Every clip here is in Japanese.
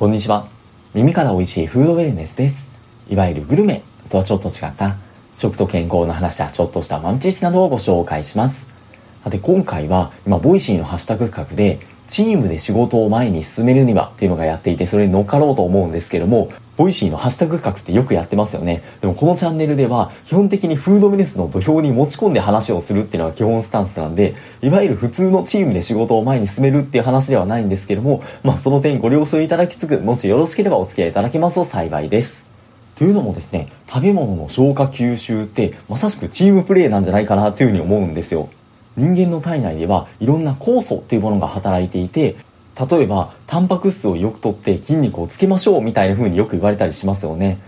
こんにちは。耳から美味しいフードウェルネスです。いわゆるグルメとはちょっと違った食と健康の話やちょっとした豆知識などをご紹介します。さて今回は今ボイシーのハッシュタグ企画でチームで仕事を前に進めるにはっていうのがやっていてそれに乗っかろうと思うんですけどもボイシーのハッシュタグ企画ってよくやってますよね。でもこのチャンネルでは基本的にフードビジネスの土俵に持ち込んで話をするっていうのが基本スタンスなんで、いわゆる普通のチームで仕事を前に進めるっていう話ではないんですけども、まあその点ご了承いただきつつ、もしよろしければお付き合いいただけますと幸いです。というのもですね、食べ物の消化吸収ってまさしくチームプレーなんじゃないかなっていうふうに思うんですよ。人間の体内ではいろんな酵素っていうものが働いていて、例えばタンパク質をよくとって筋肉をつけましょうみたいな風によく言われたりしますよね。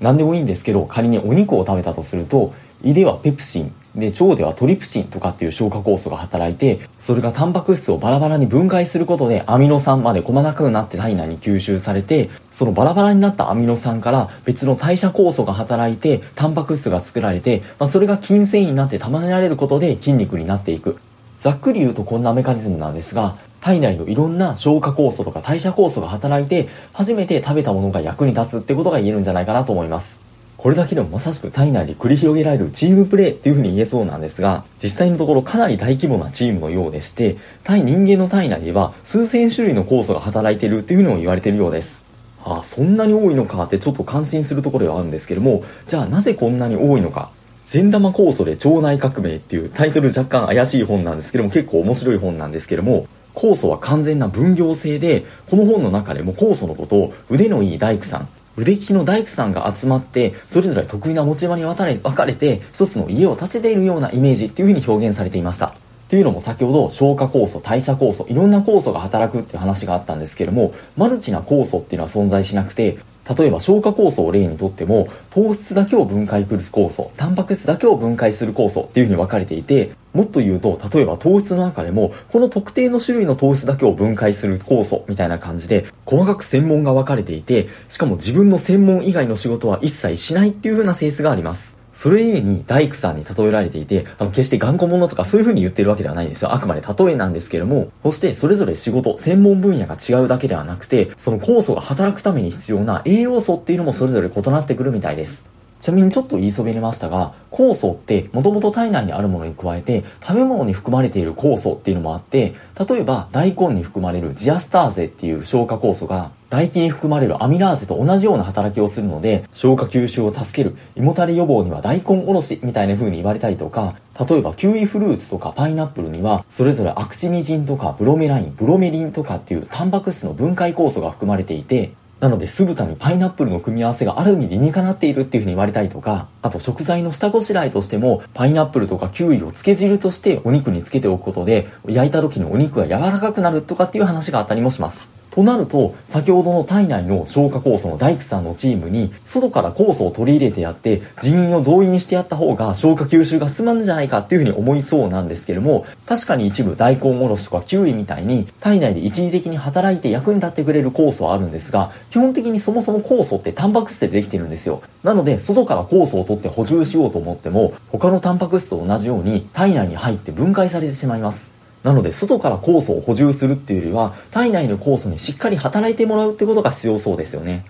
何でもいいんですけど仮にお肉を食べたとすると胃ではペプシンで腸ではトリプシンとかっていう消化酵素が働いてそれがタンパク質をバラバラに分解することでアミノ酸まで細かくなって体内に吸収されてそのバラバラになったアミノ酸から別の代謝酵素が働いてタンパク質が作られて、まあ、それが筋繊維になって束ねられることで筋肉になっていく。ざっくり言うとこんなメカニズムなんですが体内のいろんな消化酵素とか代謝酵素が働いて、初めて食べたものが役に立つってことが言えるんじゃないかなと思います。これだけでもまさしく体内で繰り広げられるチームプレーっていう風に言えそうなんですが、実際のところかなり大規模なチームのようでして、対人間の体内では数千種類の酵素が働いているっていう風にも言われているようです。ああ、そんなに多いのかってちょっと感心するところではあるんですけども、じゃあなぜこんなに多いのか。善玉酵素で腸内革命っていうタイトル若干怪しい本なんですけども結構面白い本なんですけども酵素は完全な分業制で、この本の中でも酵素のことを腕のいい大工さん、腕利きの大工さんが集まって、それぞれ得意な持ち場に分かれ分かれて、一つの家を建てているようなイメージっていう風に表現されていました。っていうのも先ほど消化酵素、代謝酵素、いろんな酵素が働くっていう話があったんですけども、マルチな酵素っていうのは存在しなくて、例えば消化酵素を例にとっても、糖質だけを分解する酵素、タンパク質だけを分解する酵素っていう風に分かれていて、もっと言うと、例えば糖質の中でも、この特定の種類の糖質だけを分解する酵素みたいな感じで、細かく専門が分かれていて、しかも自分の専門以外の仕事は一切しないっていう風な性質があります。それゆえに大工さんに例えられていて、あの、決して頑固者とかそういう風に言ってるわけではないんですよ。あくまで例えなんですけれども、そしてそれぞれ仕事、専門分野が違うだけではなくて、その酵素が働くために必要な栄養素っていうのもそれぞれ異なってくるみたいです。ちなみにちょっと言いそびれましたが、酵素ってもともと体内にあるものに加えて、食べ物に含まれている酵素っていうのもあって、例えば大根に含まれるジアスターゼっていう消化酵素が、唾液に含まれるアミラーゼと同じような働きをするので、消化吸収を助ける、胃もたれ予防には大根おろしみたいな風に言われたりとか、例えばキウイフルーツとかパイナップルには、それぞれアクチニジンとかブロメライン、ブロメリンとかっていうタンパク質の分解酵素が含まれていて、なので、酢豚にパイナップルの組み合わせがある意味理にかなっているっていうふうに言われたりとか、あと食材の下ごしらえとしても、パイナップルとかキウイを漬け汁としてお肉につけておくことで、焼いた時にお肉が柔らかくなるとかっていう話があったりもします。となると、先ほどの体内の消化酵素の大工さんのチームに、外から酵素を取り入れてやって、人員を増員してやった方が消化吸収が進まんじゃないかっていうふうに思いそうなんですけども、確かに一部大根おろしとかキウイみたいに、体内で一時的に働いて役に立ってくれる酵素はあるんですが、基本的にそもそも酵素ってタンパク質でできてるんですよ。なので、外から酵素を取って補充しようと思っても、他のタンパク質と同じように体内に入って分解されてしまいます。なので、外から酵素を補充するっていうよりは、体内の酵素にしっかり働いてもらうってことが必要そうですよね。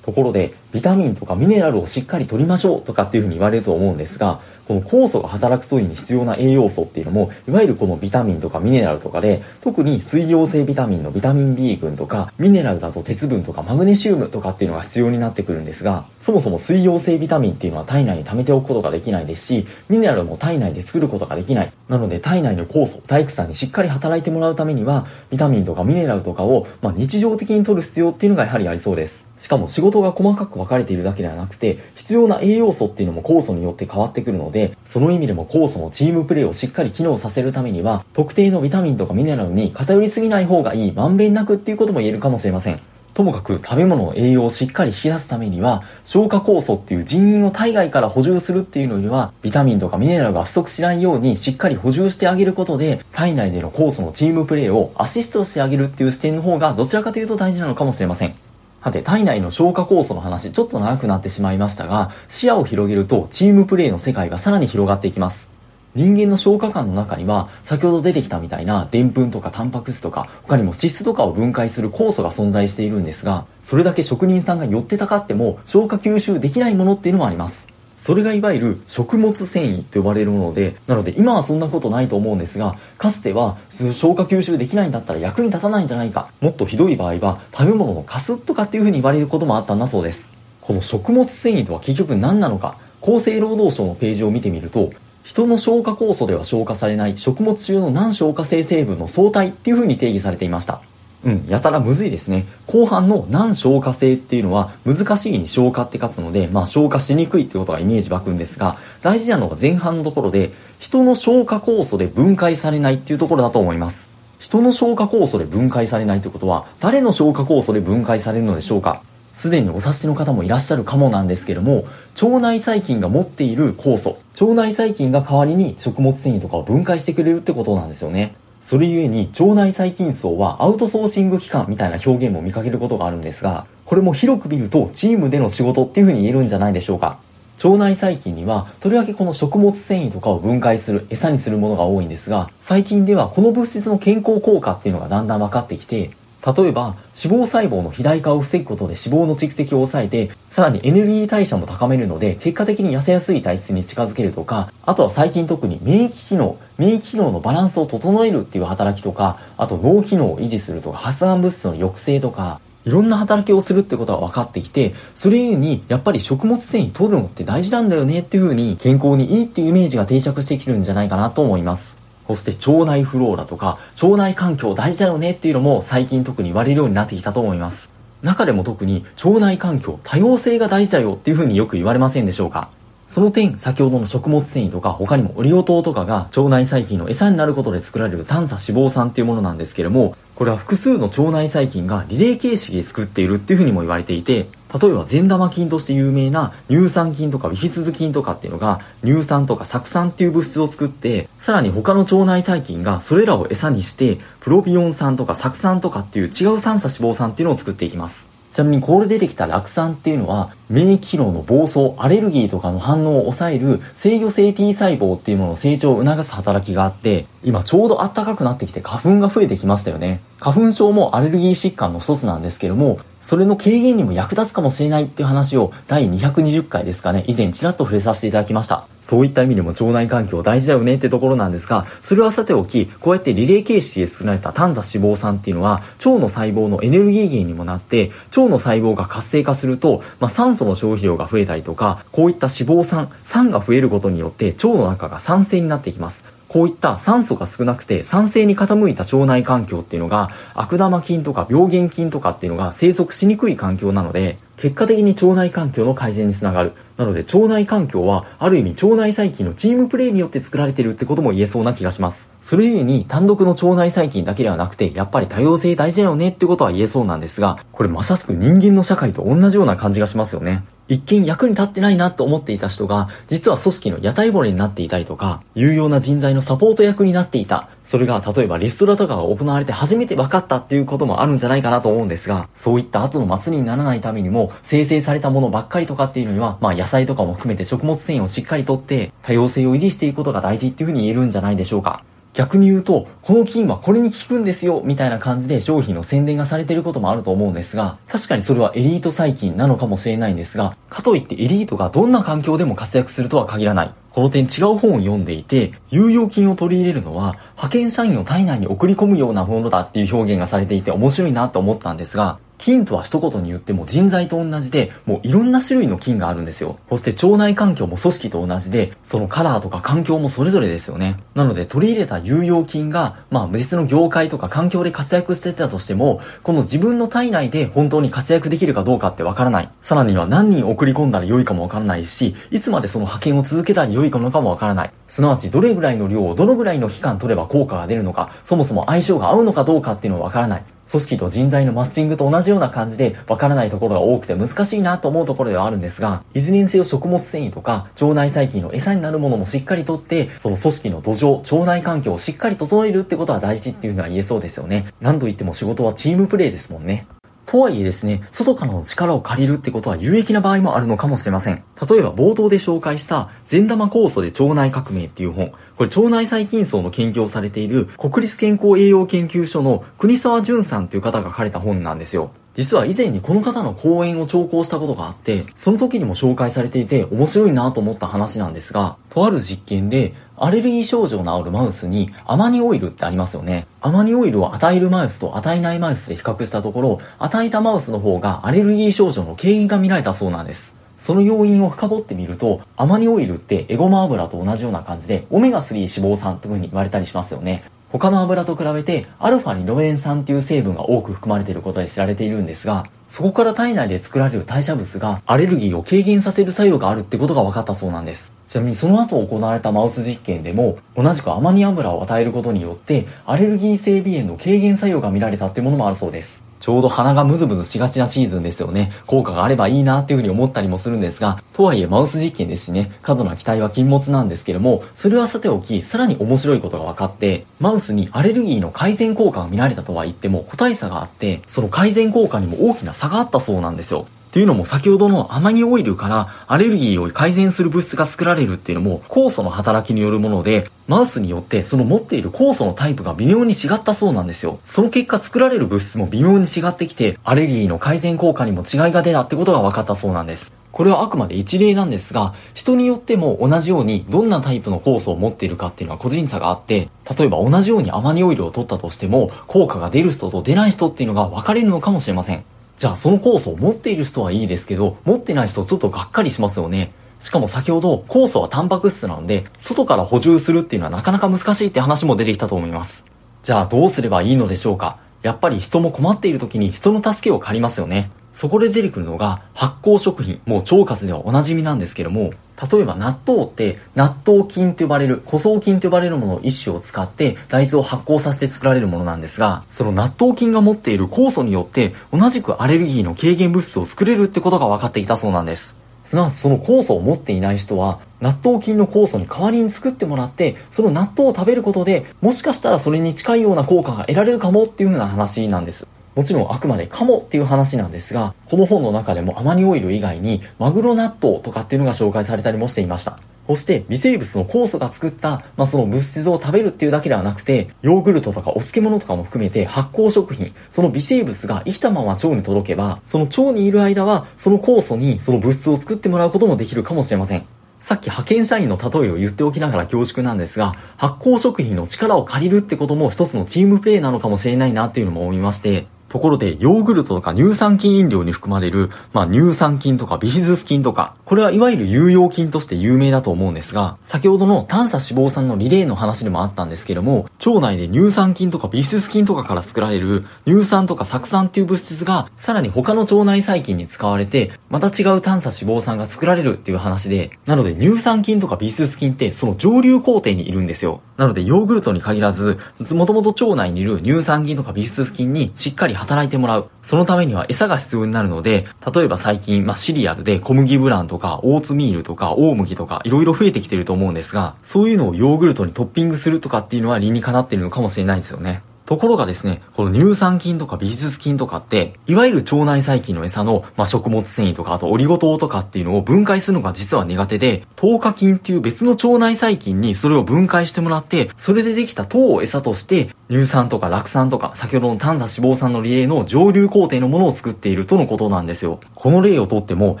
ところで、ビタミンとかミネラルをしっかり取りましょうとかっていうふうに言われると思うんですが、この酵素が働く際に必要な栄養素っていうのも、いわゆるこのビタミンとかミネラルとかで、特に水溶性ビタミンのビタミン B 群とか、ミネラルだと鉄分とかマグネシウムとかっていうのが必要になってくるんですが、そもそも水溶性ビタミンっていうのは体内に溜めておくことができないですし、ミネラルも体内で作ることができない。なので体内の酵素、体育さんにしっかり働いてもらうためには、ビタミンとかミネラルとかを、まあ、日常的に取る必要っていうのがやはりありそうです。しかも仕事が細かく分かれているだけではなくて、必要な栄養素っていうのも酵素によって変わってくるので、その意味でも酵素のチームプレーをしっかり機能させるためには、特定のビタミンとかミネラルに偏りすぎない方がいい、まんべんなくっていうことも言えるかもしれません。ともかく食べ物の栄養をしっかり引き出すためには、消化酵素っていう人員を体外から補充するっていうのには、ビタミンとかミネラルが不足しないようにしっかり補充してあげることで、体内での酵素のチームプレーをアシストしてあげるっていう視点の方がどちらかというと大事なのかもしれません。さて、体内の消化酵素の話、ちょっと長くなってしまいましたが、視野を広げると、チームプレイの世界がさらに広がっていきます。人間の消化管の中には先ほど出てきたみたいなでんぷんとかタンパク質とか他にも脂質とかを分解する酵素が存在しているんですがそれだけ職人さんが寄ってたかっても消化吸収できないものっていうのもありますそれがいわゆる食物繊維と呼ばれるもので、なので今はそんなことないと思うんですが、かつては消化吸収できないんだったら役に立たないんじゃないか、もっとひどい場合は食べ物のカスとかっていう風に言われることもあったんだそうです。この食物繊維とは結局何なのか、厚生労働省のページを見てみると、人の消化酵素では消化されない食物中の難消化性成分の相対っていう風に定義されていました。うん、やたらむずいですね。後半の難消化性っていうのは難しいに消化って書くので、まあ消化しにくいってことがイメージ湧くんですが、大事なのが前半のところで、人の消化酵素で分解されないっていうところだと思います。人の消化酵素で分解されないってことは、誰の消化酵素で分解されるのでしょうかすでにお察しの方もいらっしゃるかもなんですけども、腸内細菌が持っている酵素、腸内細菌が代わりに食物繊維とかを分解してくれるってことなんですよね。それゆえに腸内細菌層はアウトソーシング機関みたいな表現も見かけることがあるんですが、これも広く見るとチームでの仕事っていうふうに言えるんじゃないでしょうか。腸内細菌には、とりわけこの食物繊維とかを分解する、餌にするものが多いんですが、最近ではこの物質の健康効果っていうのがだんだん分かってきて、例えば、脂肪細胞の肥大化を防ぐことで脂肪の蓄積を抑えて、さらにエネルギー代謝も高めるので、結果的に痩せやすい体質に近づけるとか、あとは最近特に免疫機能、免疫機能のバランスを整えるっていう働きとか、あと脳機能を維持するとか、発がん物質の抑制とか、いろんな働きをするってことが分かってきて、それゆえに、やっぱり食物繊維取るのって大事なんだよねっていう風に、健康にいいっていうイメージが定着してきるんじゃないかなと思います。そして腸内フローラとか、腸内環境大事だよねっていうのも最近特に言われるようになってきたと思います。中でも特に腸内環境、多様性が大事だよっていう風によく言われませんでしょうかその点、先ほどの食物繊維とか他にもオリゴ糖とかが腸内細菌の餌になることで作られる短鎖脂肪酸っていうものなんですけれども、これは複数の腸内細菌がリレー形式で作っているっていうふうにも言われていて、例えば善玉菌として有名な乳酸菌とかビフィズ菌とかっていうのが乳酸とか酢酸っていう物質を作って、さらに他の腸内細菌がそれらを餌にして、プロビオン酸とか酢酸とかっていう違う酸鎖脂肪酸っていうのを作っていきます。ちなみにこれ出てきた酪酸っていうのは免疫機能の暴走、アレルギーとかの反応を抑える制御性 T 細胞っていうものの成長を促す働きがあって、今ちょうど暖かくなってきて花粉が増えてきましたよね。花粉症もアレルギー疾患の一つなんですけども、それの軽減にも役立つかもしれないっていう話を第220回ですかね、以前ちらっと触れさせていただきました。そういった意味でも腸内環境大事だよねってところなんですが、それはさておき、こうやってリレー形式で作られた短鎖脂肪酸っていうのは、腸の細胞のエネルギー源にもなって、腸の細胞が活性化すると、まあ、酸素の消費量が増えたりとか、こういった脂肪酸、酸が増えることによって腸の中が酸性になってきます。こういった酸素が少なくて酸性に傾いた腸内環境っていうのが悪玉菌とか病原菌とかっていうのが生息しにくい環境なので結果的に腸内環境の改善につながる。なので腸内環境はある意味腸内細菌のチームプレイによって作られてるってことも言えそうな気がします。それゆえに単独の腸内細菌だけではなくてやっぱり多様性大事だよねってことは言えそうなんですが、これまさしく人間の社会と同じような感じがしますよね。一見役に立ってないなと思っていた人が、実は組織の屋台骨になっていたりとか、有用な人材のサポート役になっていた。それが例えばリストラとかが行われて初めて分かったっていうこともあるんじゃないかなと思うんですが、そういった後の祭りにならないためにも、生成されたものばっかりとかっていうのには、まあ野菜とかも含めて食物繊維をしっかりとって、多様性を維持していくことが大事っていうふうに言えるんじゃないでしょうか。逆に言うと、この菌はこれに効くんですよ、みたいな感じで商品の宣伝がされていることもあると思うんですが、確かにそれはエリート細菌なのかもしれないんですが、かといってエリートがどんな環境でも活躍するとは限らない。この点違う本を読んでいて、有用菌を取り入れるのは、派遣社員を体内に送り込むようなものだっていう表現がされていて面白いなと思ったんですが、菌とは一言に言っても人材と同じで、もういろんな種類の菌があるんですよ。そして腸内環境も組織と同じで、そのカラーとか環境もそれぞれですよね。なので取り入れた有用菌が、まあ別の業界とか環境で活躍してたとしても、この自分の体内で本当に活躍できるかどうかってわからない。さらには何人送り込んだら良いかもわからないし、いつまでその派遣を続けたら良いかのかもわからない。すなわちどれぐらいの量をどのぐらいの期間取れば効果が出るのか、そもそも相性が合うのかどうかっていうのはわからない。組織と人材のマッチングと同じような感じでわからないところが多くて難しいなと思うところではあるんですが、いずれにせよ食物繊維とか腸内細菌の餌になるものもしっかりとって、その組織の土壌、腸内環境をしっかり整えるってことは大事っていうのは言えそうですよね。何度言っても仕事はチームプレイですもんね。とはいえですね、外からの力を借りるってことは有益な場合もあるのかもしれません。例えば冒頭で紹介した善玉酵素で腸内革命っていう本。これ腸内細菌層の研究をされている国立健康栄養研究所の国沢淳さんっていう方が書かれた本なんですよ。実は以前にこの方の講演を聴講したことがあって、その時にも紹介されていて面白いなと思った話なんですが、とある実験でアレルギー症状の治るマウスにアマニオイルってありますよね。アマニオイルを与えるマウスと与えないマウスで比較したところ、与えたマウスの方がアレルギー症状の軽減が見られたそうなんです。その要因を深掘ってみると、アマニオイルってエゴマ油と同じような感じで、オメガ3脂肪酸という風に言われたりしますよね。他の油と比べて、アルファニロエン酸っていう成分が多く含まれていることで知られているんですが、そこから体内で作られる代謝物がアレルギーを軽減させる作用があるってことが分かったそうなんです。ちなみにその後行われたマウス実験でも同じくアマニ油を与えることによってアレルギー性鼻炎の軽減作用が見られたってものもあるそうです。ちょうど鼻がムズムズしがちなシーズンですよね。効果があればいいなっていうふうに思ったりもするんですが、とはいえマウス実験ですしね、過度な期待は禁物なんですけども、それはさておき、さらに面白いことが分かって、マウスにアレルギーの改善効果が見られたとは言っても個体差があって、その改善効果にも大きな差があったそうなんですよ。っていうのも先ほどのアマニオイルからアレルギーを改善する物質が作られるっていうのも酵素の働きによるもので、マウスによってその持っている酵素のタイプが微妙に違ったそうなんですよ。その結果作られる物質も微妙に違ってきて、アレルギーの改善効果にも違いが出たってことが分かったそうなんです。これはあくまで一例なんですが、人によっても同じようにどんなタイプの酵素を持っているかっていうのは個人差があって、例えば同じようにアマニオイルを取ったとしても、効果が出る人と出ない人っていうのが分かれるのかもしれません。じゃあその酵素を持っている人はいいですけど、持ってない人ちょっとがっかりしますよね。しかも先ほど酵素はタンパク質なんで、外から補充するっていうのはなかなか難しいって話も出てきたと思います。じゃあどうすればいいのでしょうかやっぱり人も困っている時に人の助けを借りますよね。そこで出てくるのが発酵食品、もう腸活ではおなじみなんですけども、例えば納豆って納豆菌と呼ばれる、古草菌と呼ばれるものの一種を使って大豆を発酵させて作られるものなんですが、その納豆菌が持っている酵素によって同じくアレルギーの軽減物質を作れるってことが分かっていたそうなんです。すなわちその酵素を持っていない人は、納豆菌の酵素に代わりに作ってもらって、その納豆を食べることで、もしかしたらそれに近いような効果が得られるかもっていう風な話なんです。もちろんあくまでカモっていう話なんですが、この本の中でもアマニオイル以外にマグロ納豆とかっていうのが紹介されたりもしていました。そして微生物の酵素が作った、まあ、その物質を食べるっていうだけではなくて、ヨーグルトとかお漬物とかも含めて発酵食品、その微生物が生きたまま腸に届けば、その腸にいる間は、その酵素にその物質を作ってもらうこともできるかもしれません。さっき派遣社員の例えを言っておきながら恐縮なんですが、発酵食品の力を借りるってことも一つのチームプレイなのかもしれないなっていうのも思いまして、ところで、ヨーグルトとか乳酸菌飲料に含まれる、まあ、乳酸菌とかビフィズス菌とか、これはいわゆる有用菌として有名だと思うんですが、先ほどの短鎖脂肪酸のリレーの話でもあったんですけども、腸内で乳酸菌とかビフィズス菌とかから作られる乳酸とか酢酸っていう物質が、さらに他の腸内細菌に使われて、また違う短鎖脂肪酸が作られるっていう話で、なので乳酸菌とかビフィズス菌ってその上流工程にいるんですよ。なのでヨーグルトに限らず、もともと腸内にいる乳酸菌とかビフィズス菌にしっかり働いてもらう。そのためには餌が必要になるので、例えば最近、まあ、シリアルで小麦ブランとか、オーツミールとか、大麦とか、いろいろ増えてきてると思うんですが、そういうのをヨーグルトにトッピングするとかっていうのは理にかなってるのかもしれないですよね。ところがですね、この乳酸菌とか美術菌とかって、いわゆる腸内細菌の餌の、まあ、食物繊維とか、あとオリゴ糖とかっていうのを分解するのが実は苦手で、糖化菌っていう別の腸内細菌にそれを分解してもらって、それでできた糖を餌として、乳酸とか酪酸とか、先ほどの炭鎖脂肪酸のリレーの上流工程のものを作っているとのことなんですよ。この例をとっても、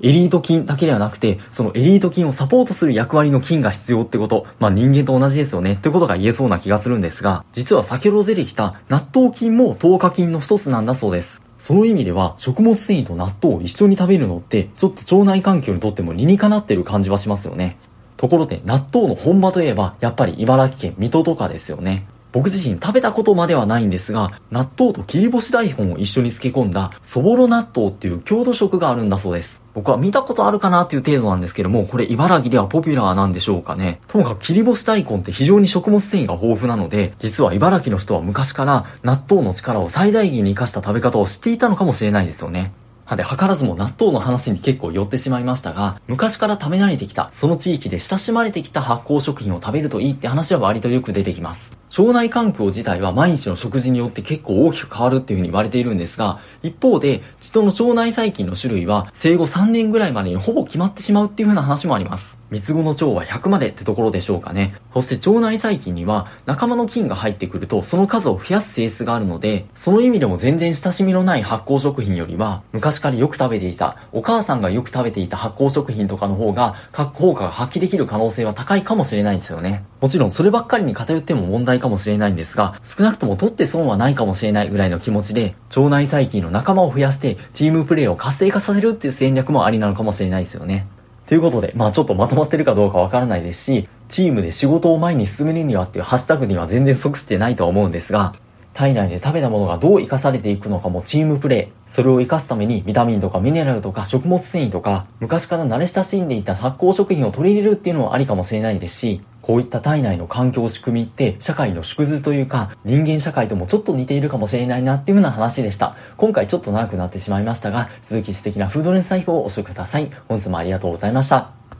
エリート菌だけではなくて、そのエリート菌をサポートする役割の菌が必要ってこと、まあ人間と同じですよねってことが言えそうな気がするんですが、実は先ほど出てきた納豆菌も糖化菌の一つなんだそうです。その意味では、食物繊維と納豆を一緒に食べるのって、ちょっと腸内環境にとっても理にかなってる感じはしますよね。ところで、納豆の本場といえば、やっぱり茨城県水戸とかですよね。僕自身食べたことまではないんですが、納豆と切り干し大根を一緒に漬け込んだ、そぼろ納豆っていう郷土食があるんだそうです。僕は見たことあるかなっていう程度なんですけども、これ茨城ではポピュラーなんでしょうかね。ともかく切り干し大根って非常に食物繊維が豊富なので、実は茨城の人は昔から納豆の力を最大限に活かした食べ方を知っていたのかもしれないですよね。で、図らずも納豆の話に結構寄ってしまいましたが、昔から食べ慣れてきた、その地域で親しまれてきた発酵食品を食べるといいって話は割とよく出てきます。腸内環境自体は毎日の食事によって結構大きく変わるっていうふうに言われているんですが、一方で、人の腸内細菌の種類は生後3年ぐらいまでにほぼ決まってしまうっていうふうな話もあります。三つ子の腸は100までってところでしょうかね。そして腸内細菌には仲間の菌が入ってくるとその数を増やす性質があるので、その意味でも全然親しみのない発酵食品よりは、昔からよく食べていた、お母さんがよく食べていた発酵食品とかの方が、効果が発揮できる可能性は高いかもしれないんですよね。もちろんそればっかりに偏っても問題かもしれないんですが、少なくとも取って損はないかもしれないぐらいの気持ちで、腸内細菌の仲間を増やして、チームプレーを活性化させるっていう戦略もありなのかもしれないですよね。ということで、まあちょっとまとまってるかどうかわからないですし、チームで仕事を前に進めるにはっていうハッシュタグには全然即してないとは思うんですが、体内で食べたものがどう活かされていくのかもチームプレイ。それを活かすためにビタミンとかミネラルとか食物繊維とか、昔から慣れ親しんでいた発酵食品を取り入れるっていうのもありかもしれないですし、こういった体内の環境仕組みって社会の縮図というか人間社会ともちょっと似ているかもしれないなっていう風な話でした。今回ちょっと長くなってしまいましたが、続き素敵なフードレンス財布をお教えください。本日もありがとうございました。